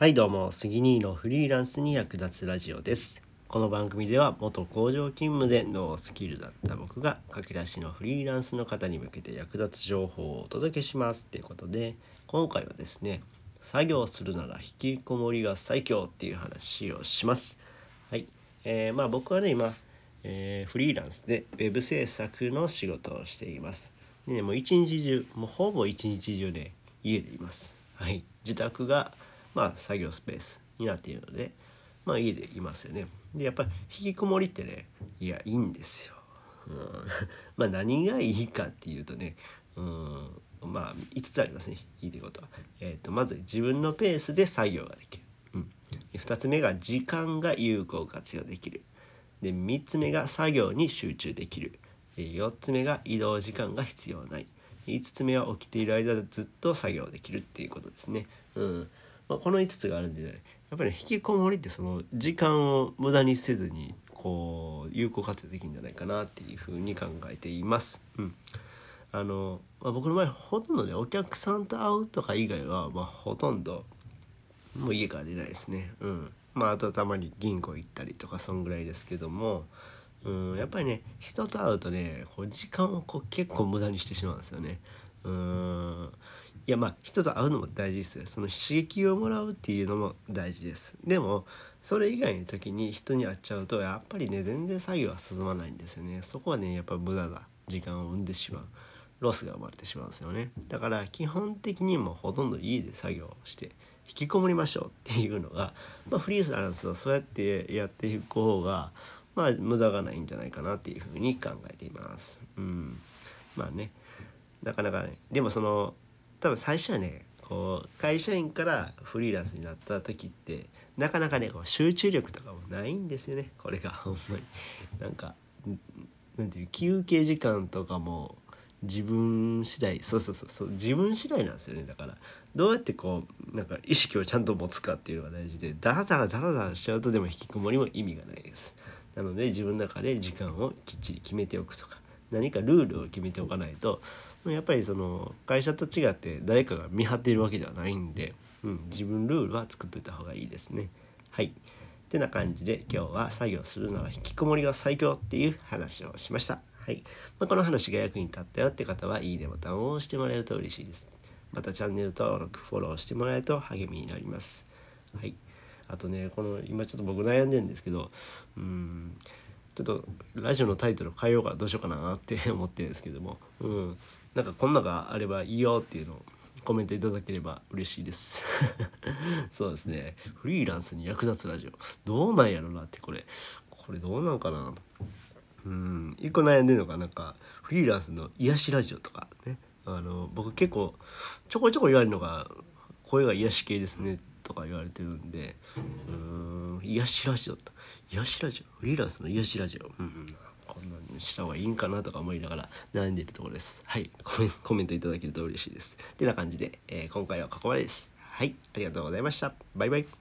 はいどうも杉兄のフリーランスに役立つラジオです。この番組では元工場勤務でノースキルだった僕が駆け出しのフリーランスの方に向けて役立つ情報をお届けしますということで今回はですね作業するなら引きこもりが最強っていう話をします。はい、えー、まあ僕はね今、えー、フリーランスで web 制作の仕事をしています。でもう一日中もうほぼ一日中で家でいます。はい。自宅がまあ作業スペースになっているのでまあ家でいますよね。でやっぱり引きこもりってねいやいいんですよ、うん、まあ何がいいかっていうとねうん。まあ5つありますねいいということは、えーと、まず自分のペースで作業ができる、うん、2つ目が時間が有効活用できる。で3つ目が作業に集中できる。で4つ目が移動時間が必要ない。5つ目は起きている間ずっと作業できるっていうことですね。うん、まあ、この5つがあるんで、ね、やっぱり、引きこもりってその時間を無駄にせずにこう有効活用できるんじゃないかなっていうふうに考えています。うんあのまあ、僕の場合ほとんどねお客さんと会うとか以外は、まあ、ほとんどもう家から出ないですね。うん、まああとたまに銀行行ったりとかそんぐらいですけども、うん、やっぱりね人と会うとねこう時間をこう結構無駄にしてしまうんですよね。うん。いやまあ人と会うのも大事ですよ。その刺激をもらうっていうのも大事です。でもそれ以外の時に人に会っちゃうとやっぱりね全然作業は進まないんですよね。そこはねやっぱ無駄な時間を生んでしまう。ロスが生まれてしまうんですよね。だから基本的にもほとんど家で作業して引きこもりましょうっていうのが、まあ、フリーランスはそうやってやっていく方がまあ無駄がないんじゃないかなっていうふうに考えています。うん、まあね。なかなかね。でもその多分最初はねこう会社員からフリーランスになった時ってなかなかねこう集中力とかもないんですよね。これがほんまに。なんかなんていう休憩時間とかも自分次第そうそうそうそう自分次第なんですよね。だからどうやってこうなんか意識をちゃんと持つかっていうのが大事でダラダラダラダラしちゃうとでも引きこもりも意味がないです。なので自分の中で時間をきっちり決めておくとか何かルールを決めておかないとやっぱりその会社と違って誰かが見張っているわけではないんで、うん、自分ルールは作っておいた方がいいですね。はい。ってな感じで今日は作業するなら引きこもりが最強っていう話をしました。はい。まあ、この話が役に立ったよって方はいいねボタンを押してもらえると嬉しいです。またチャンネル登録、フォローしてもらえると励みになります。はい。あとね、この今ちょっと僕悩んでるんですけど、うん、ちょっとラジオのタイトル変えようかどうしようかなって思ってるんですけども、うん、なんかこんながあればいいよっていうのをコメントいただければ嬉しいです。そうですね。フリーランスに役立つラジオ。どうなんやろなってこれ。これどうなんかな。うん。一個悩んでるのがなんかフリーランスの癒しラジオとかね。あの僕結構ちょこちょこ言われるのが声が癒し系ですねとか言われてるんで。うん。癒しラジオと癒しラジオ？フリーランスの癒しラジオうん、うんこんなにした方がいいんかなとか思いながら悩んでいるところです。はい、コメントいただけると嬉しいです。てな感じで、えー、今回はここまでです。はい、ありがとうございました。バイバイ。